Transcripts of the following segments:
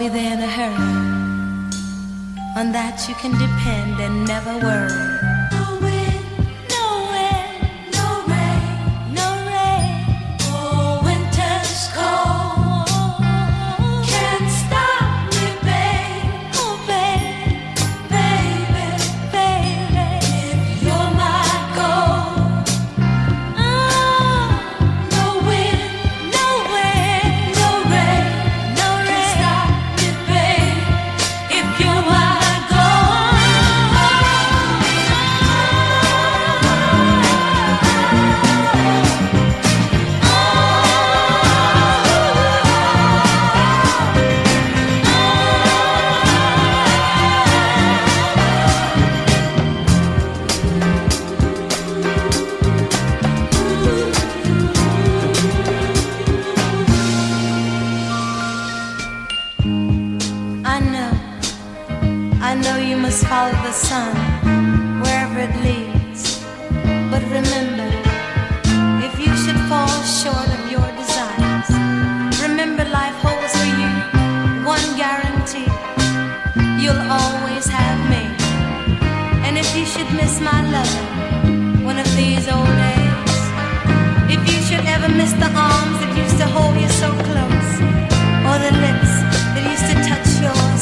be there in a hurry. On that you can depend and never worry.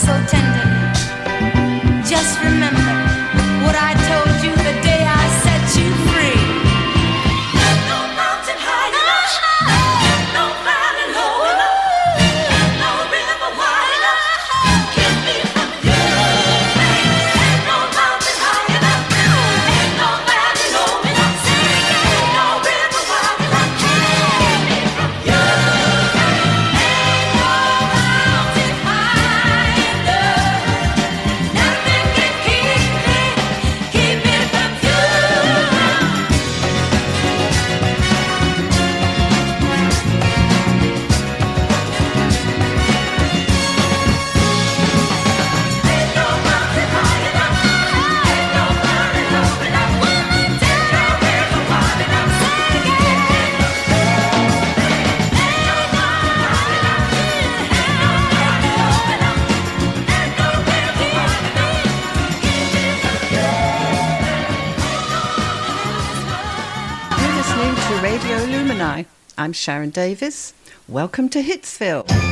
mistletoe. I'm Sharon Davis. Welcome to Hitsville.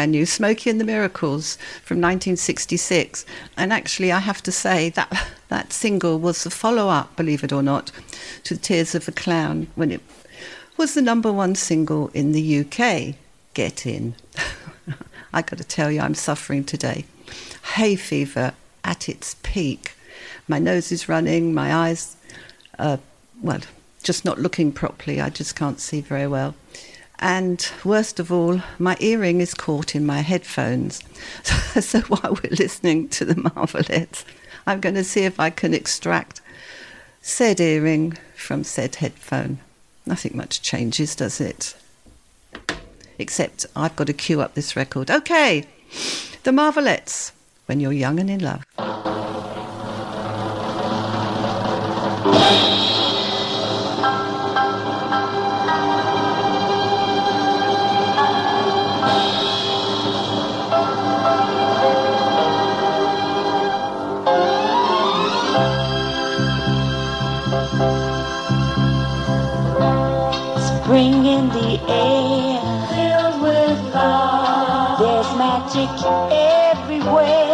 Can you? Smokey and the Miracles from 1966. And actually, I have to say that that single was the follow up, believe it or not, to Tears of a Clown when it was the number one single in the UK. Get in. I got to tell you, I'm suffering today. Hay fever at its peak. My nose is running, my eyes, uh, well, just not looking properly. I just can't see very well. And worst of all, my earring is caught in my headphones. so while we're listening to the Marvelettes, I'm going to see if I can extract said earring from said headphone. Nothing much changes, does it? Except I've got to cue up this record. Okay, the Marvelettes, when you're young and in love. Spring in the air, filled with love. There's magic everywhere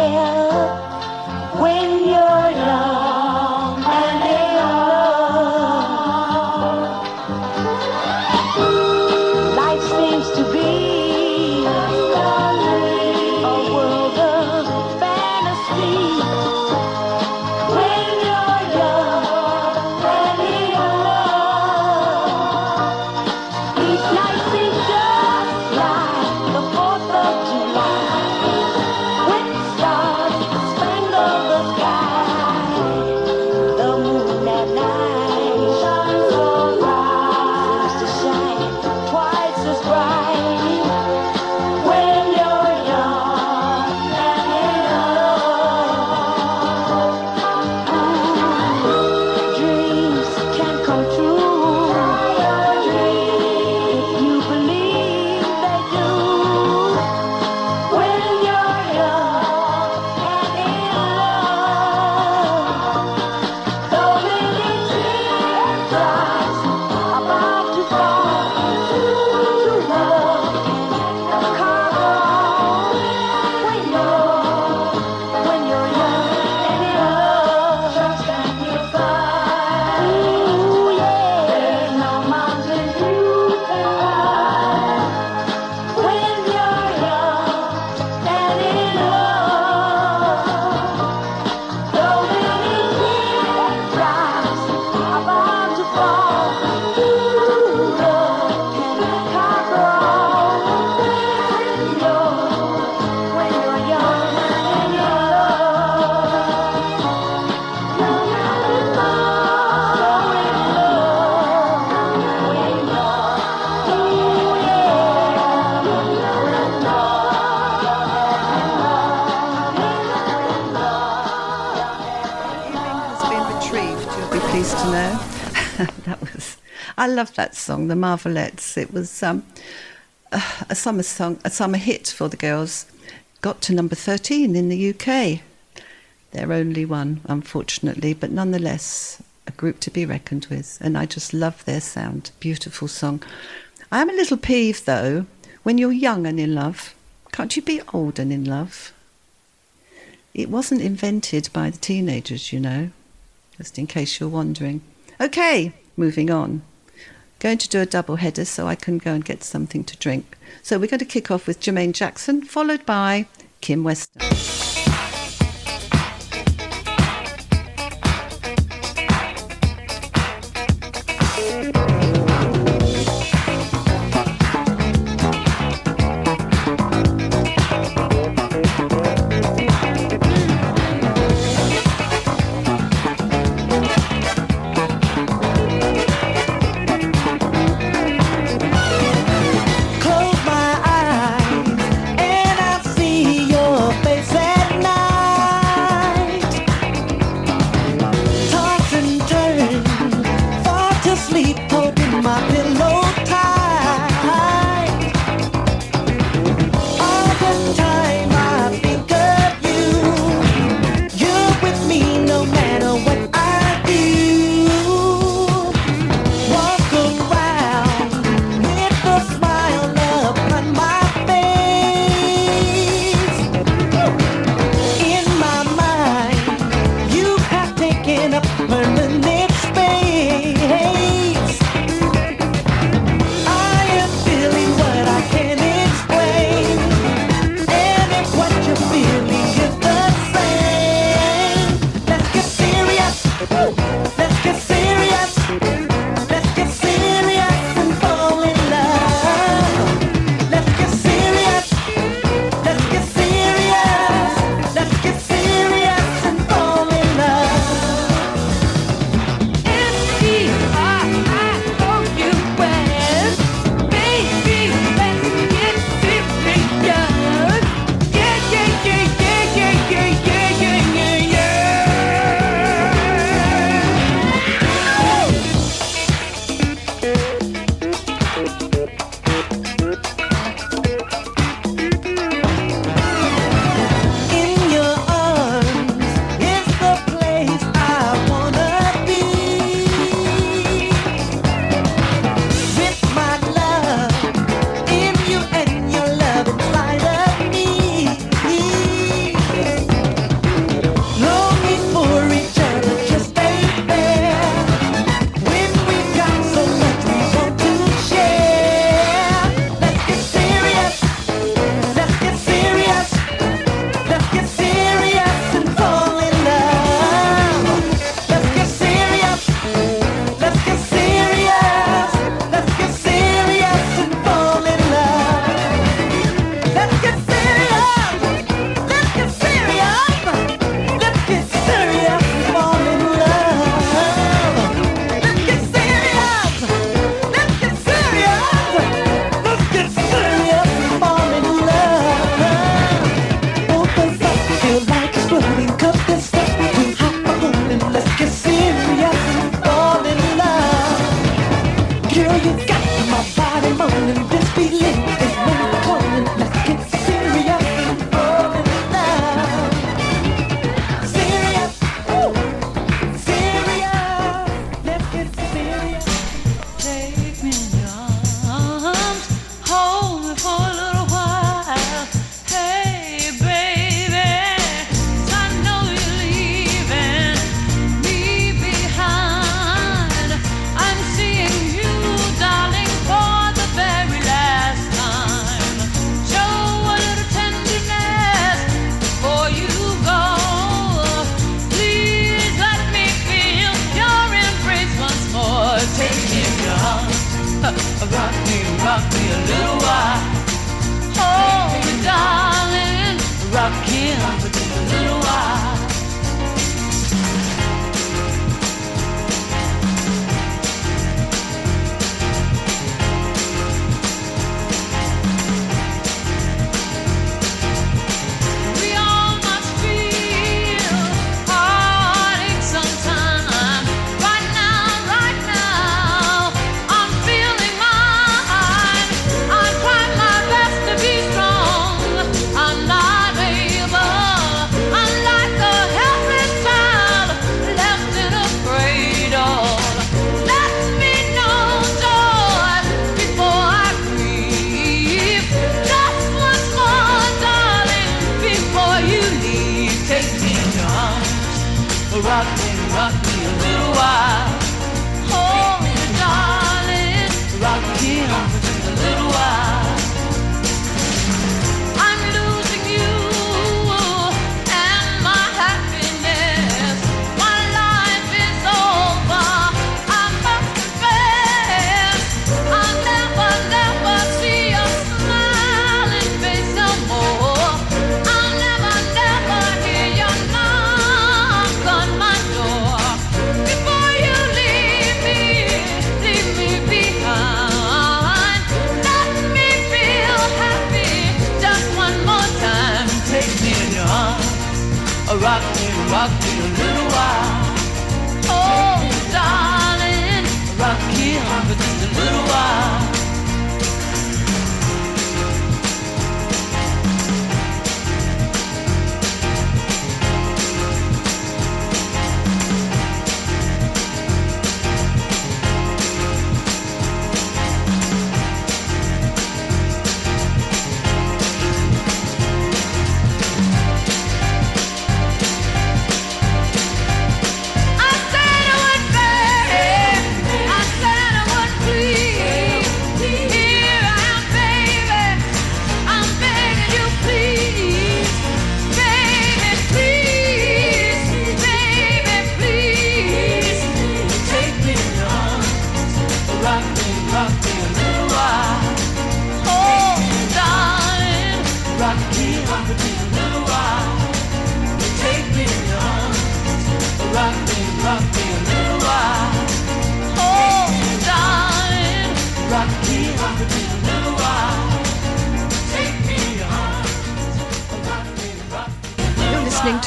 love that song, The Marvelettes. It was um, a, summer song, a summer hit for the girls. Got to number 13 in the UK. Their only one, unfortunately, but nonetheless, a group to be reckoned with. And I just love their sound. Beautiful song. I am a little peeved though, when you're young and in love, can't you be old and in love? It wasn't invented by the teenagers, you know, just in case you're wondering. Okay, moving on. Going to do a double header so I can go and get something to drink. So we're going to kick off with Jermaine Jackson, followed by Kim Weston.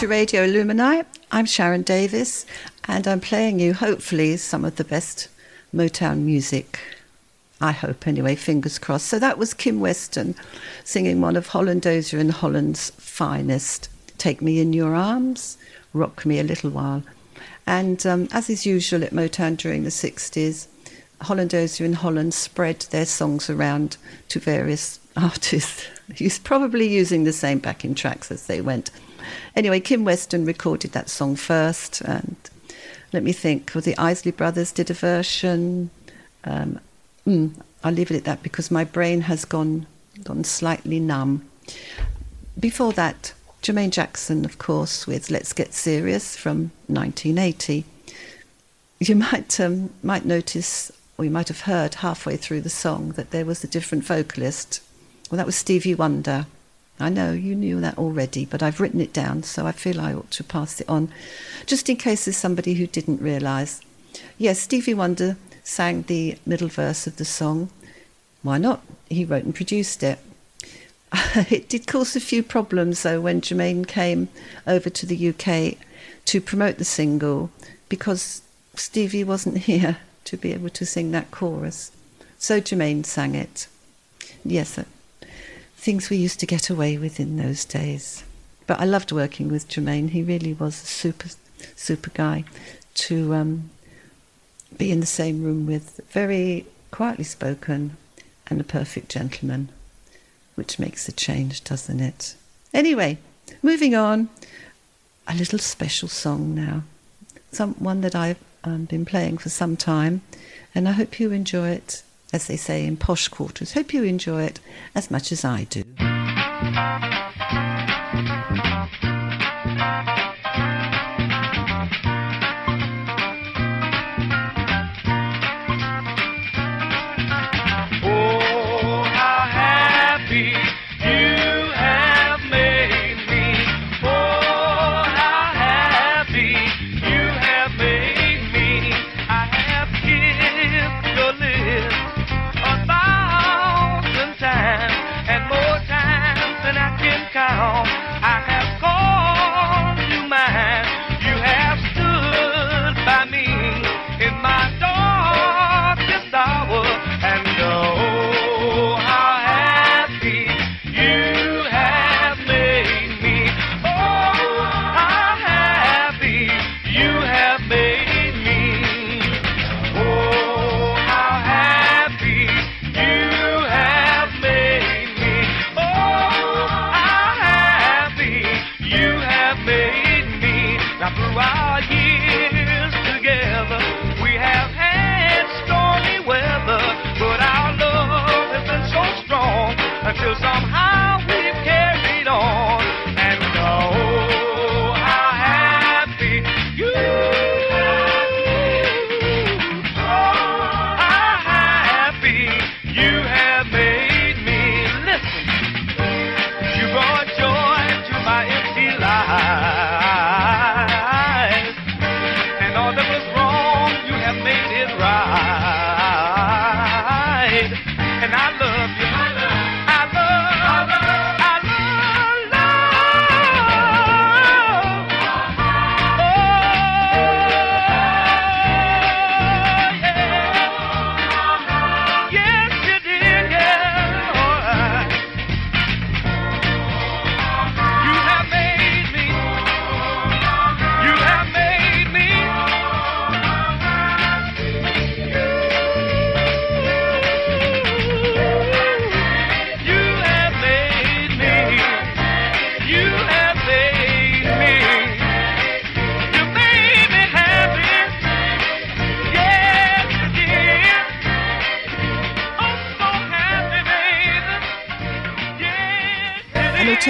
To Radio Lumini. I'm Sharon Davis, and I'm playing you, hopefully, some of the best Motown music. I hope, anyway, fingers crossed. So that was Kim Weston singing one of Holland Dozier and Holland's finest Take Me in Your Arms, Rock Me a Little While. And um, as is usual at Motown during the 60s, Holland Dozier and Holland spread their songs around to various artists, probably using the same backing tracks as they went. Anyway, Kim Weston recorded that song first, and let me think. Well, the Isley Brothers did a version. Um, mm, I'll leave it at that because my brain has gone gone slightly numb. Before that, Jermaine Jackson, of course, with "Let's Get Serious" from 1980. You might um, might notice, or you might have heard halfway through the song that there was a different vocalist. Well, that was Stevie Wonder. I know you knew that already, but I've written it down, so I feel I ought to pass it on, just in case there's somebody who didn't realise. Yes, Stevie Wonder sang the middle verse of the song. Why not? He wrote and produced it. it did cause a few problems, though, when Jermaine came over to the UK to promote the single because Stevie wasn't here to be able to sing that chorus. So Jermaine sang it. Yes, things we used to get away with in those days. But I loved working with Jermaine. He really was a super, super guy to um, be in the same room with. Very quietly spoken and a perfect gentleman, which makes a change, doesn't it? Anyway, moving on. A little special song now. Some one that I've um, been playing for some time, and I hope you enjoy it, as they say in posh quarters. Hope you enjoy it as much as I do.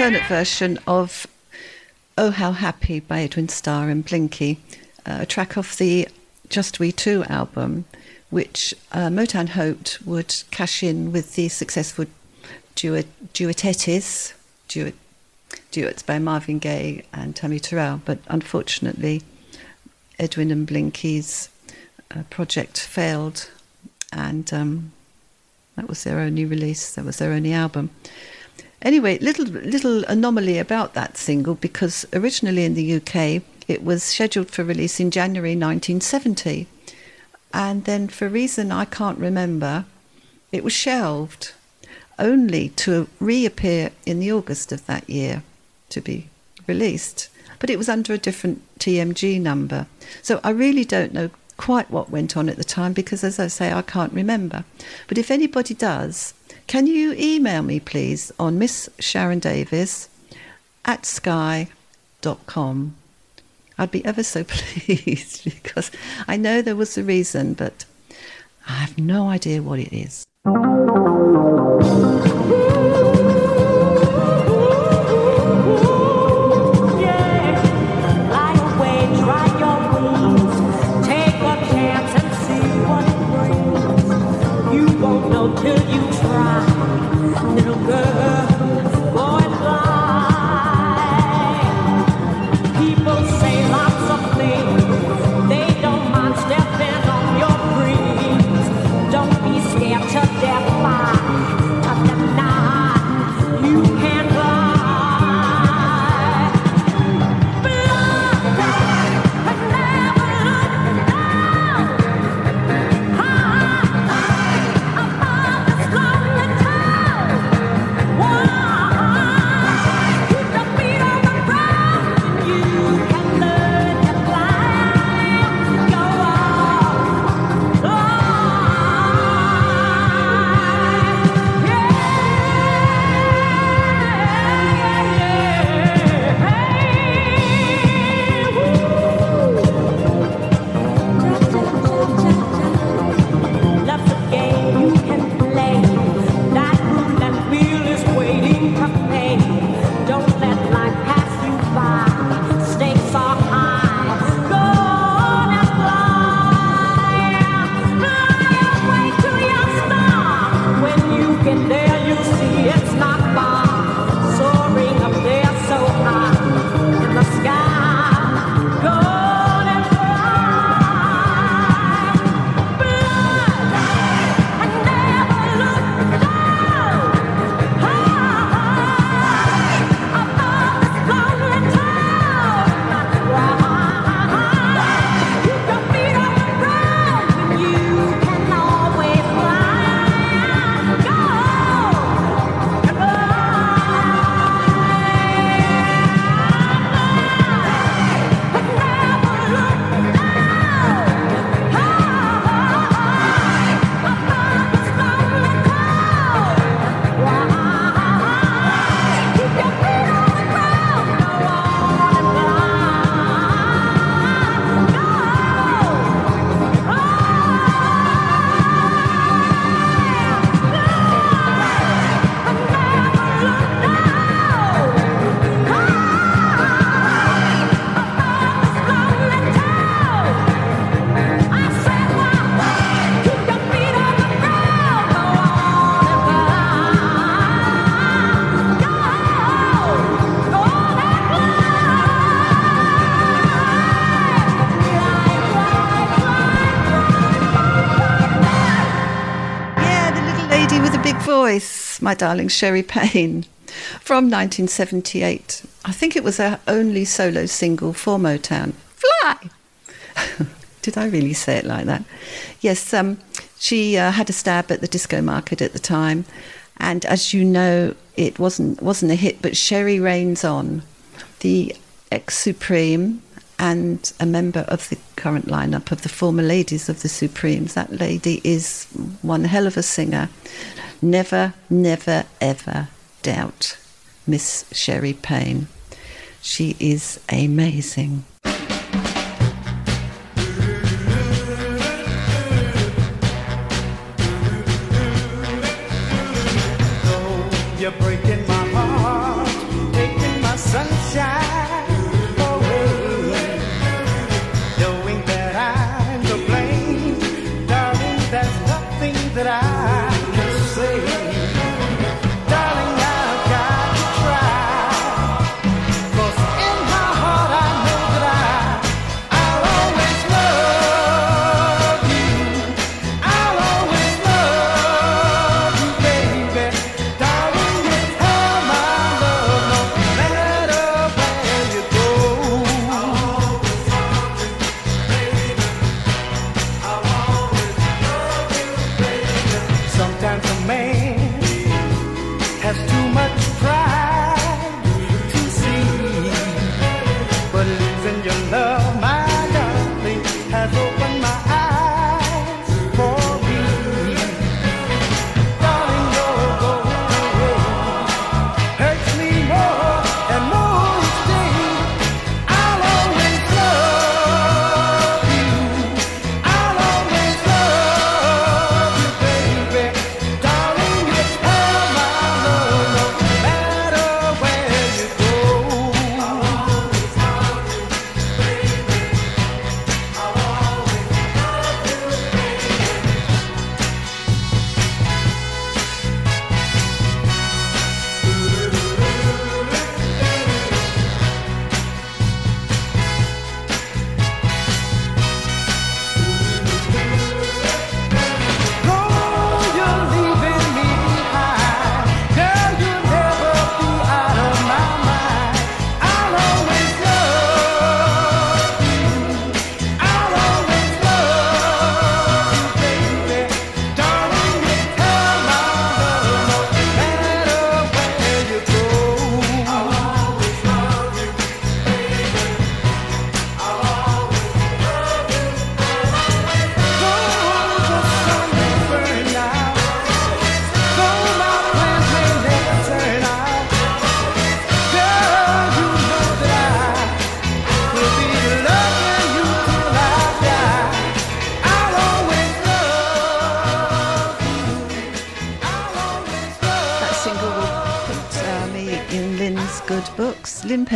Alternate version of Oh How Happy by Edwin Starr and Blinky, uh, a track off the Just We Two album, which uh, Motown hoped would cash in with the successful duet, duettettes, duet, duets by Marvin Gaye and Tammy Terrell, but unfortunately, Edwin and Blinky's uh, project failed, and um, that was their only release, that was their only album. Anyway, little little anomaly about that single because originally in the UK it was scheduled for release in January 1970, and then for a reason I can't remember, it was shelved, only to reappear in the August of that year to be released. But it was under a different TMG number, so I really don't know quite what went on at the time because, as I say, I can't remember. But if anybody does, can you email me, please, on Miss Sharon Davis at sky.com? I'd be ever so pleased because I know there was a reason, but I have no idea what it is. Know till you try. Little girl, my darling Scherrie Payne, from 1978. I think it was her only solo single for Motown. Fly! Did I really say it like that? Yes, um, she uh, had a stab at the disco market at the time, and as you know, it wasn't wasn't a hit. But Scherrie reigns on, the ex Supreme and a member of the current lineup of the former ladies of the Supremes. That lady is one hell of a singer. Never, never, ever doubt Miss Scherrie Payne. She is amazing.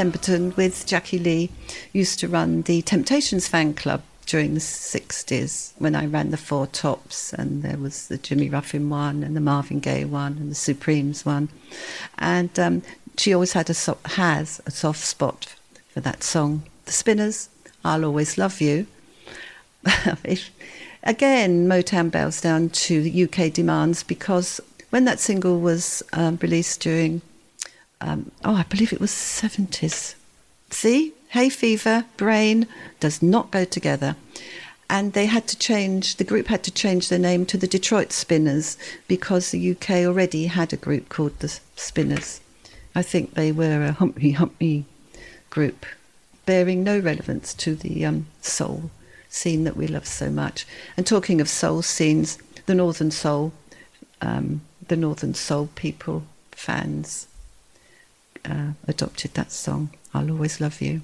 Pemberton with Jackie Lee used to run the Temptations fan club during the 60s when I ran the Four Tops, and there was the Jimmy Ruffin one, and the Marvin Gaye one, and the Supremes one. And um, she always had a so- has a soft spot for that song. The Spinners, I'll Always Love You. again, Motown bows down to UK demands because when that single was um, released during, um, oh, I believe it was 70s. See, hay fever, brain does not go together. And they had to change, the group had to change their name to the Detroit Spinners because the UK already had a group called the Spinners. I think they were a humpy humpy group, bearing no relevance to the um, soul scene that we love so much. And talking of soul scenes, the Northern Soul, um, the Northern Soul people, fans, uh, adopted that song, I'll Always Love You.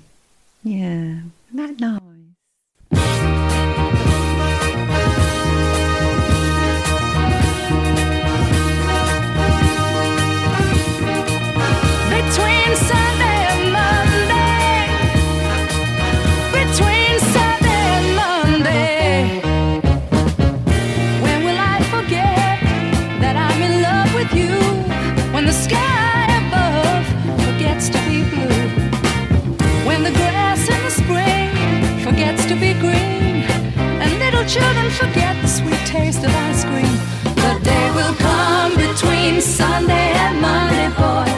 Yeah, isn't that nice? Forget the sweet taste of ice cream. The day will come between Sunday and Monday, boy.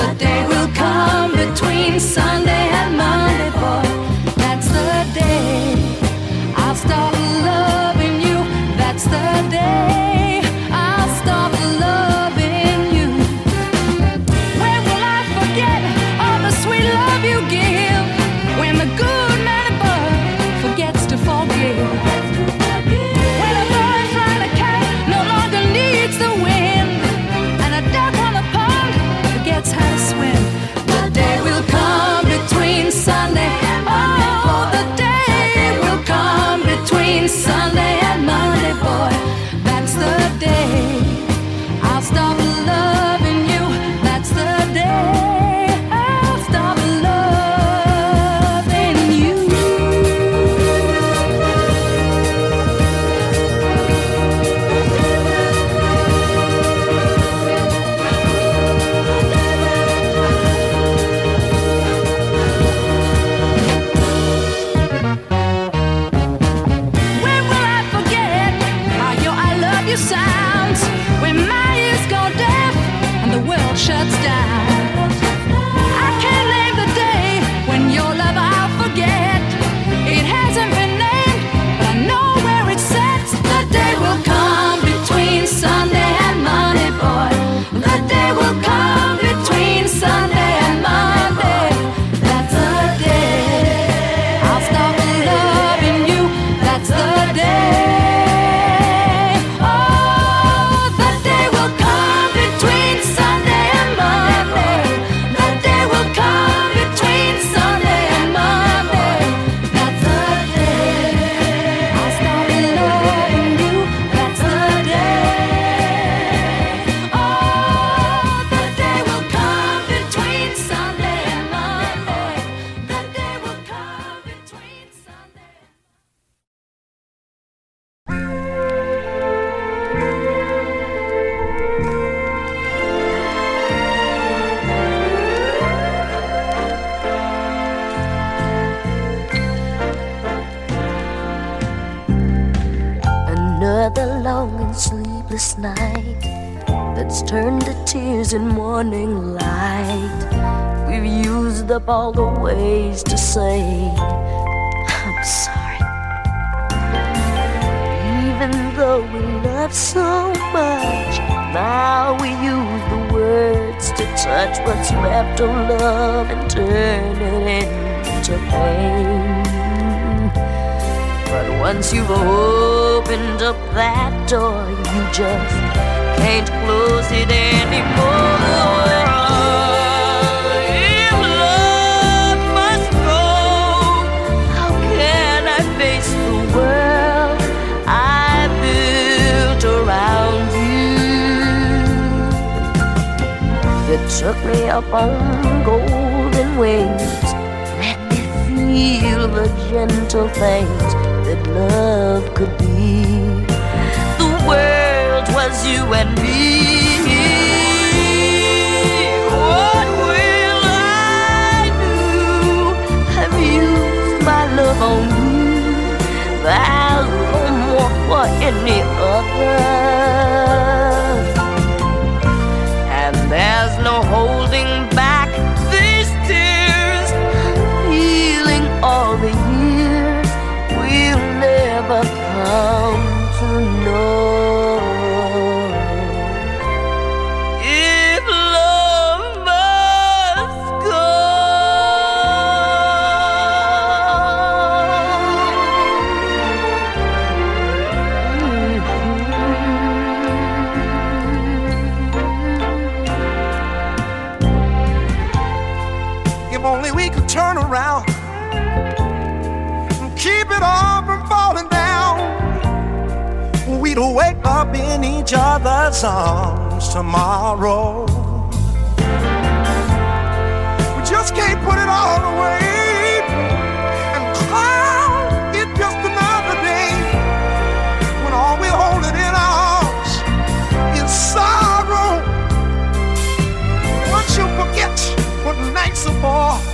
The day will come between Sunday all the ways to say, I'm sorry. Even though we love so much, now we use the words to touch what's left of love and turn it into pain. But once you've opened up that door, you just can't close it anymore. Took me up on golden wings. Let me feel the gentle things that love could be. The world was you and me. What will I do? Have used my love on you. There's no more for any other. Other's arms tomorrow. We just can't put it all away and it just another day when all holding in is sorrow. Once you forget what nights are for,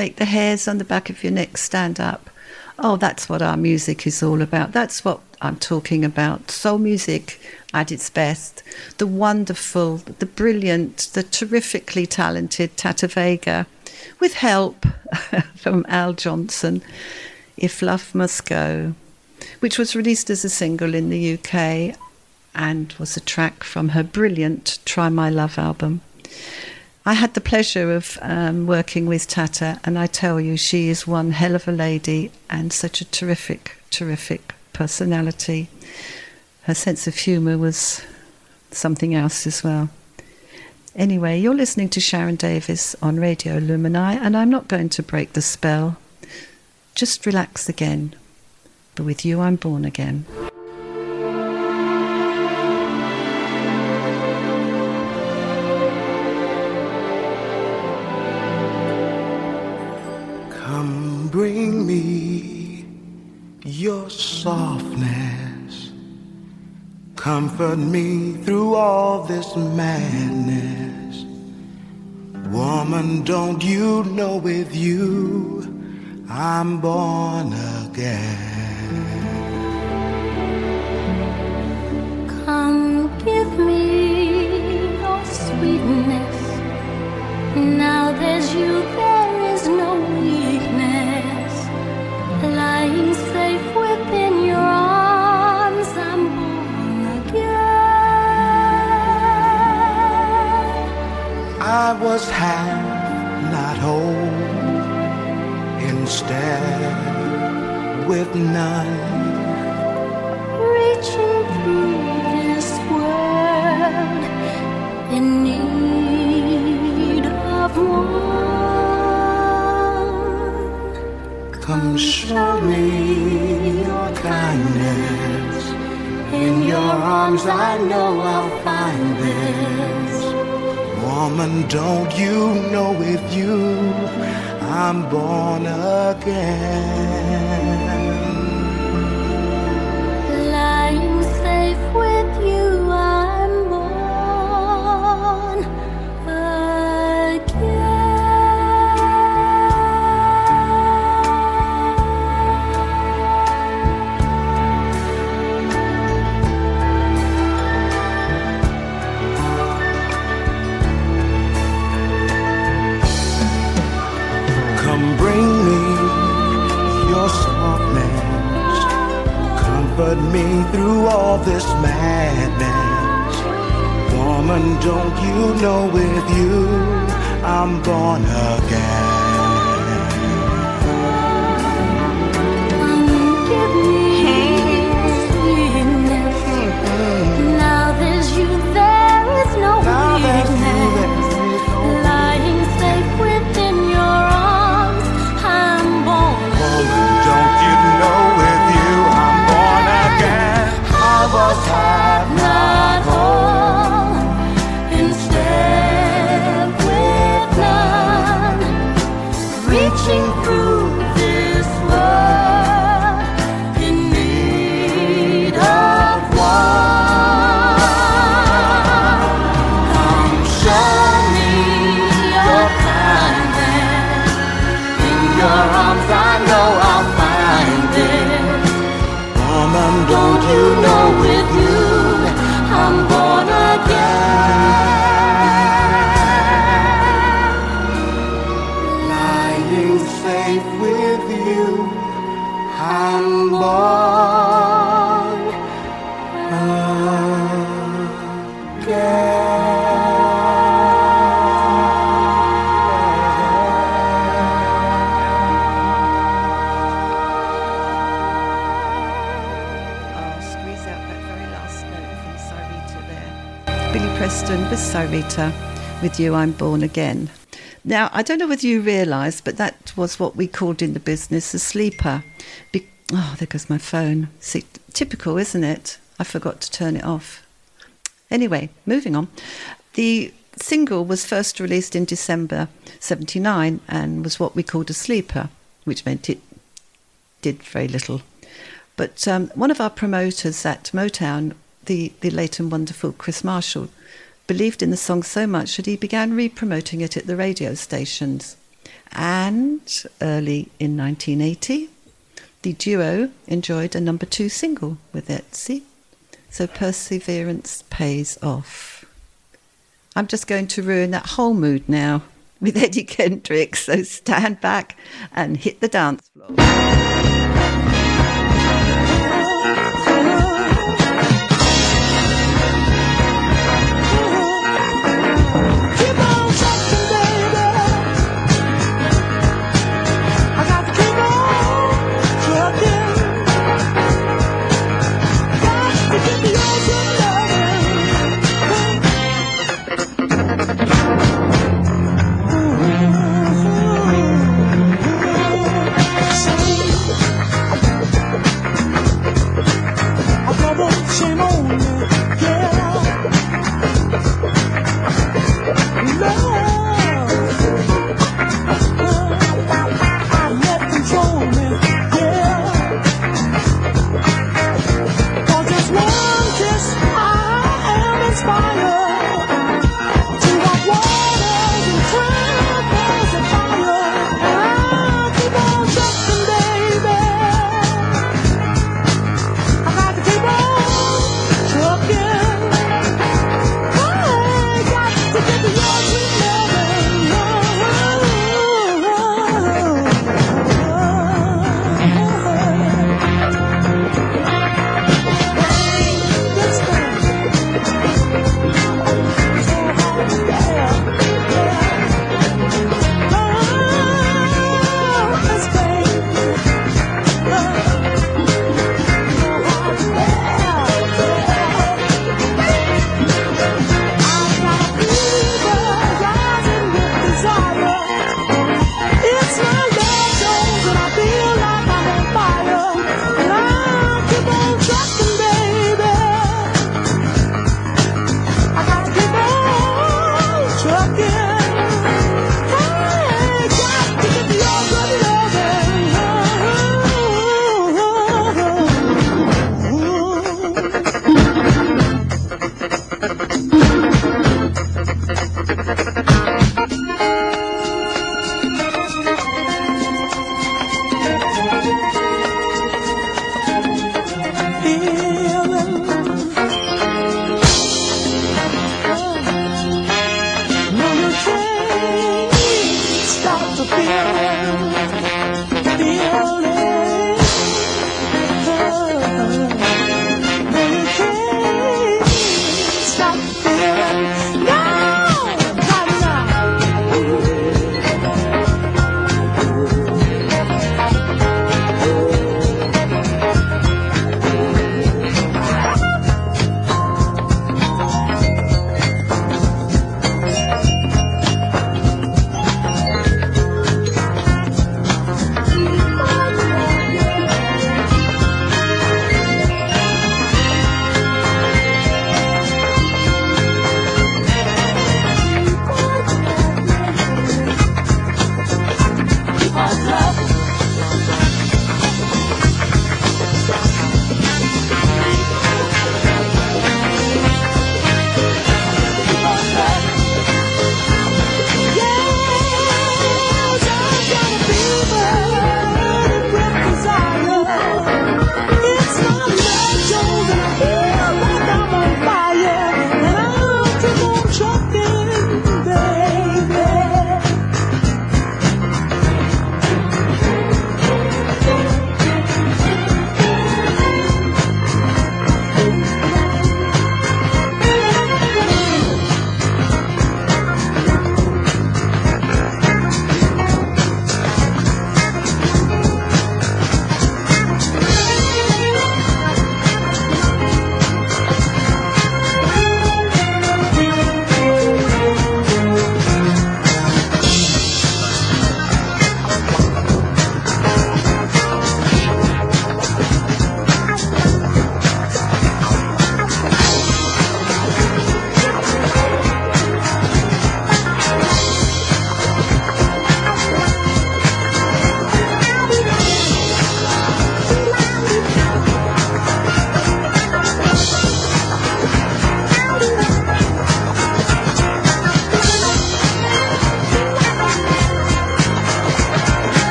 make the hairs on the back of your neck stand up? Oh, that's what our music is all about. That's what I'm talking about. Soul music at its best. The wonderful, the brilliant, the terrifically talented Tata Vega, with help from Al Johnson, If Love Must Go, which was released as a single in the UK and was a track from her brilliant Try My Love album. I had the pleasure of um, working with Tata, and I tell you, she is one hell of a lady and such a terrific, terrific personality. Her sense of humour was something else as well. Anyway, you're listening to Sharon Davis on Radio Illumini, and I'm not going to break the spell. Just relax again. But with you, I'm born again. Bring me your softness. Comfort me through all this madness. Woman, don't you know with you I'm born again? Come give me your sweetness. Now there's you, there is no I was half, not whole. Instead, with none. Reaching through this world in need of one. Come show me your kindness. In your arms I know I'll find this. Woman, don't you know with you I'm born again? Lying safe with you. Me through all this madness. Woman, don't you know with you I'm born again? With you, I'm born again. Now, I don't know whether you realise, but that was what we called in the business a sleeper. Be- oh, there goes my phone. See, typical, isn't it? I forgot to turn it off. Anyway, moving on. The single was first released in December 79 and was what we called a sleeper, which meant it did very little. But um, one of our promoters at Motown, the, the late and wonderful Chris Marshall, believed in the song so much that he began re promoting it at the radio stations. And early in 1980, the duo enjoyed a number two single with it. See? So perseverance pays off. I'm just going to ruin that whole mood now with Eddie Kendrick, so stand back and hit the dance floor.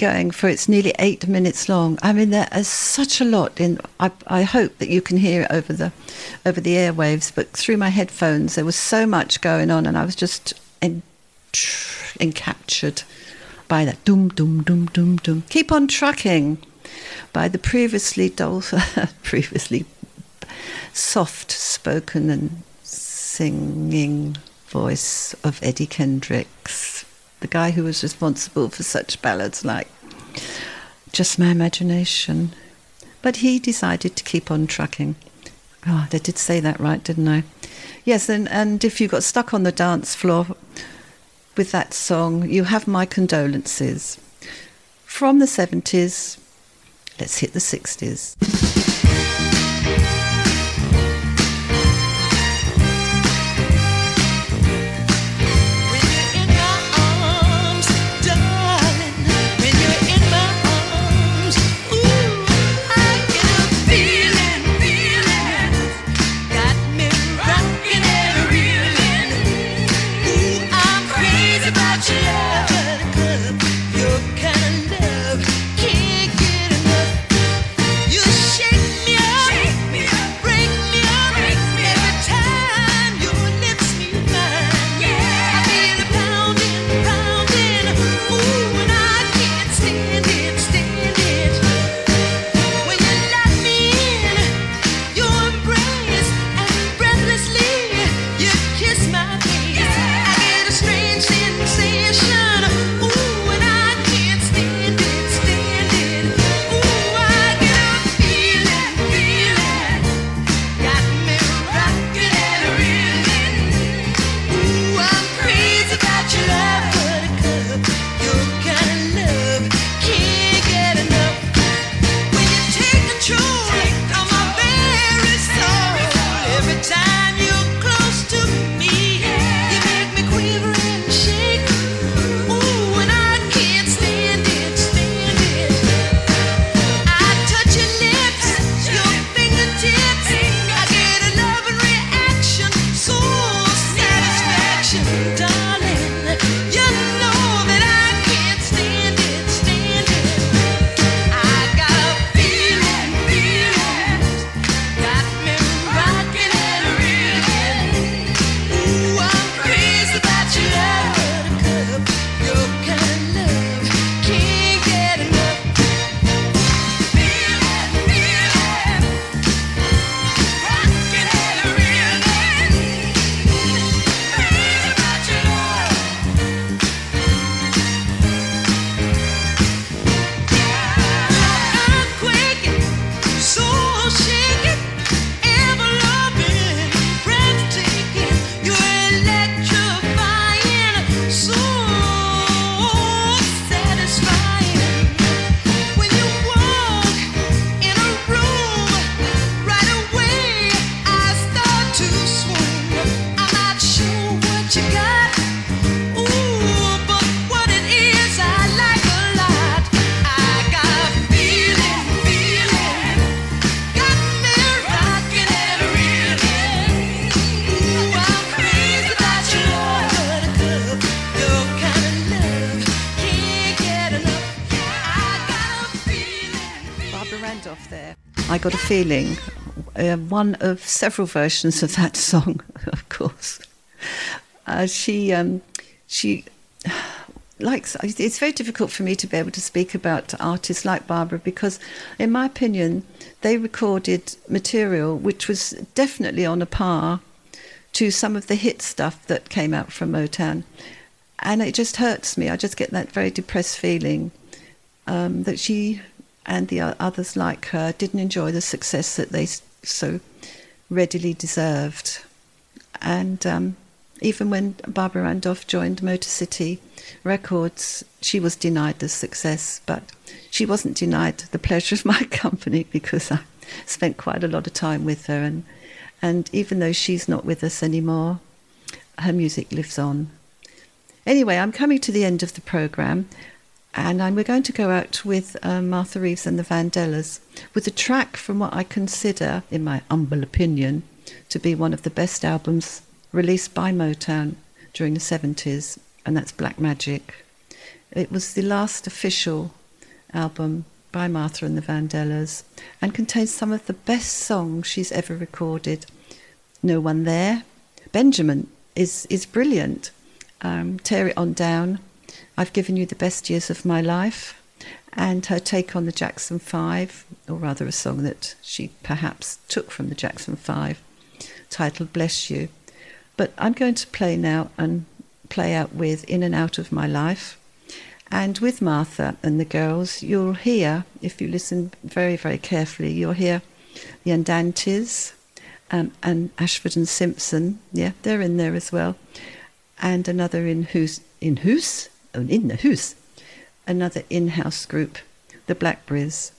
Going for it's nearly eight minutes long. I mean, there is such a lot in. I, I hope that you can hear it over the, over the airwaves, but through my headphones there was so much going on, and I was just en, encaptured by that doom doom doom doom doom. Keep on trucking, by the previously dol- previously soft spoken and singing voice of Eddie Kendricks, the guy who was responsible for such ballads like Just My Imagination. But he decided to keep on trucking. Ah, oh, I did say that right, didn't I? Yes, and, and if you got stuck on the dance floor with that song, you have my condolences. From the 70s, let's hit the 60s. Feeling, uh, one of several versions of that song, of course. Uh, she, um, she likes. It's very difficult for me to be able to speak about artists like Barbara because, in my opinion, they recorded material which was definitely on a par to some of the hit stuff that came out from Motown, and it just hurts me. I just get that very depressed feeling um, that she and the others like her didn't enjoy the success that they so readily deserved. And um, even when Barbara Randolph joined Motor City Records, she was denied the success, but she wasn't denied the pleasure of my company because I spent quite a lot of time with her. And, and even though she's not with us anymore, her music lives on. Anyway, I'm coming to the end of the programme, and I'm, we're going to go out with uh, Martha Reeves and the Vandellas with a track from what I consider, in my humble opinion, to be one of the best albums released by Motown during the 70s, and that's Black Magic. It was the last official album by Martha and the Vandellas and contains some of the best songs she's ever recorded. No One There. Benjamin is, is brilliant. Um, Tear It On Down. I've given you the best years of my life. And her take on the Jackson Five, or rather a song that she perhaps took from the Jackson Five, titled Bless You. But I'm going to play now and play out with In and Out of My Life. And with Martha and the girls, you'll hear, if you listen very, very carefully, you'll hear the Andantes um, and Ashford and Simpson. Yeah, they're in there as well. And another in who's in who's oh, in the who's another in-house group, the Blackberries.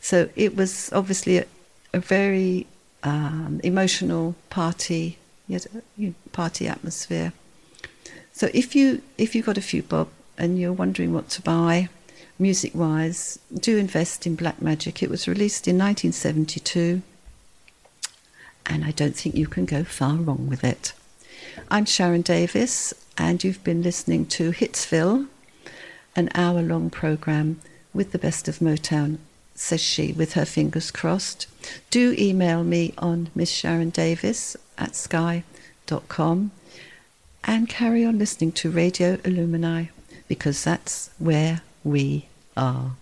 So it was obviously a, a very um, emotional party, yes, party atmosphere. So if you if you got a few bob and you're wondering what to buy, music wise, do invest in Black Magic. It was released in 1972, and I don't think you can go far wrong with it. I'm Sharon Davis, and you've been listening to Hitsville, an hour long program with the best of Motown, says she, with her fingers crossed. Do email me on Miss Sharon Davis at sky.com and carry on listening to Radio Illumini because that's where we are.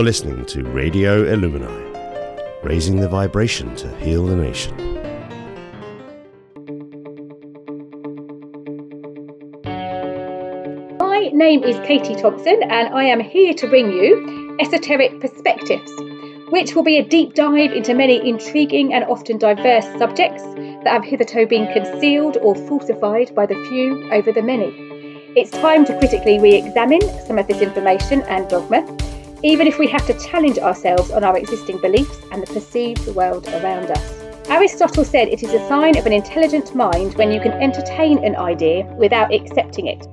You're listening to Radio Illumini, raising the vibration to heal the nation. My name is Katie Thompson, and I am here to bring you Esoteric Perspectives, which will be a deep dive into many intriguing and often diverse subjects that have hitherto been concealed or falsified by the few over the many. It's time to critically re examine some of this information and dogma even if we have to challenge ourselves on our existing beliefs and the perceived world around us. Aristotle said it is a sign of an intelligent mind when you can entertain an idea without accepting it.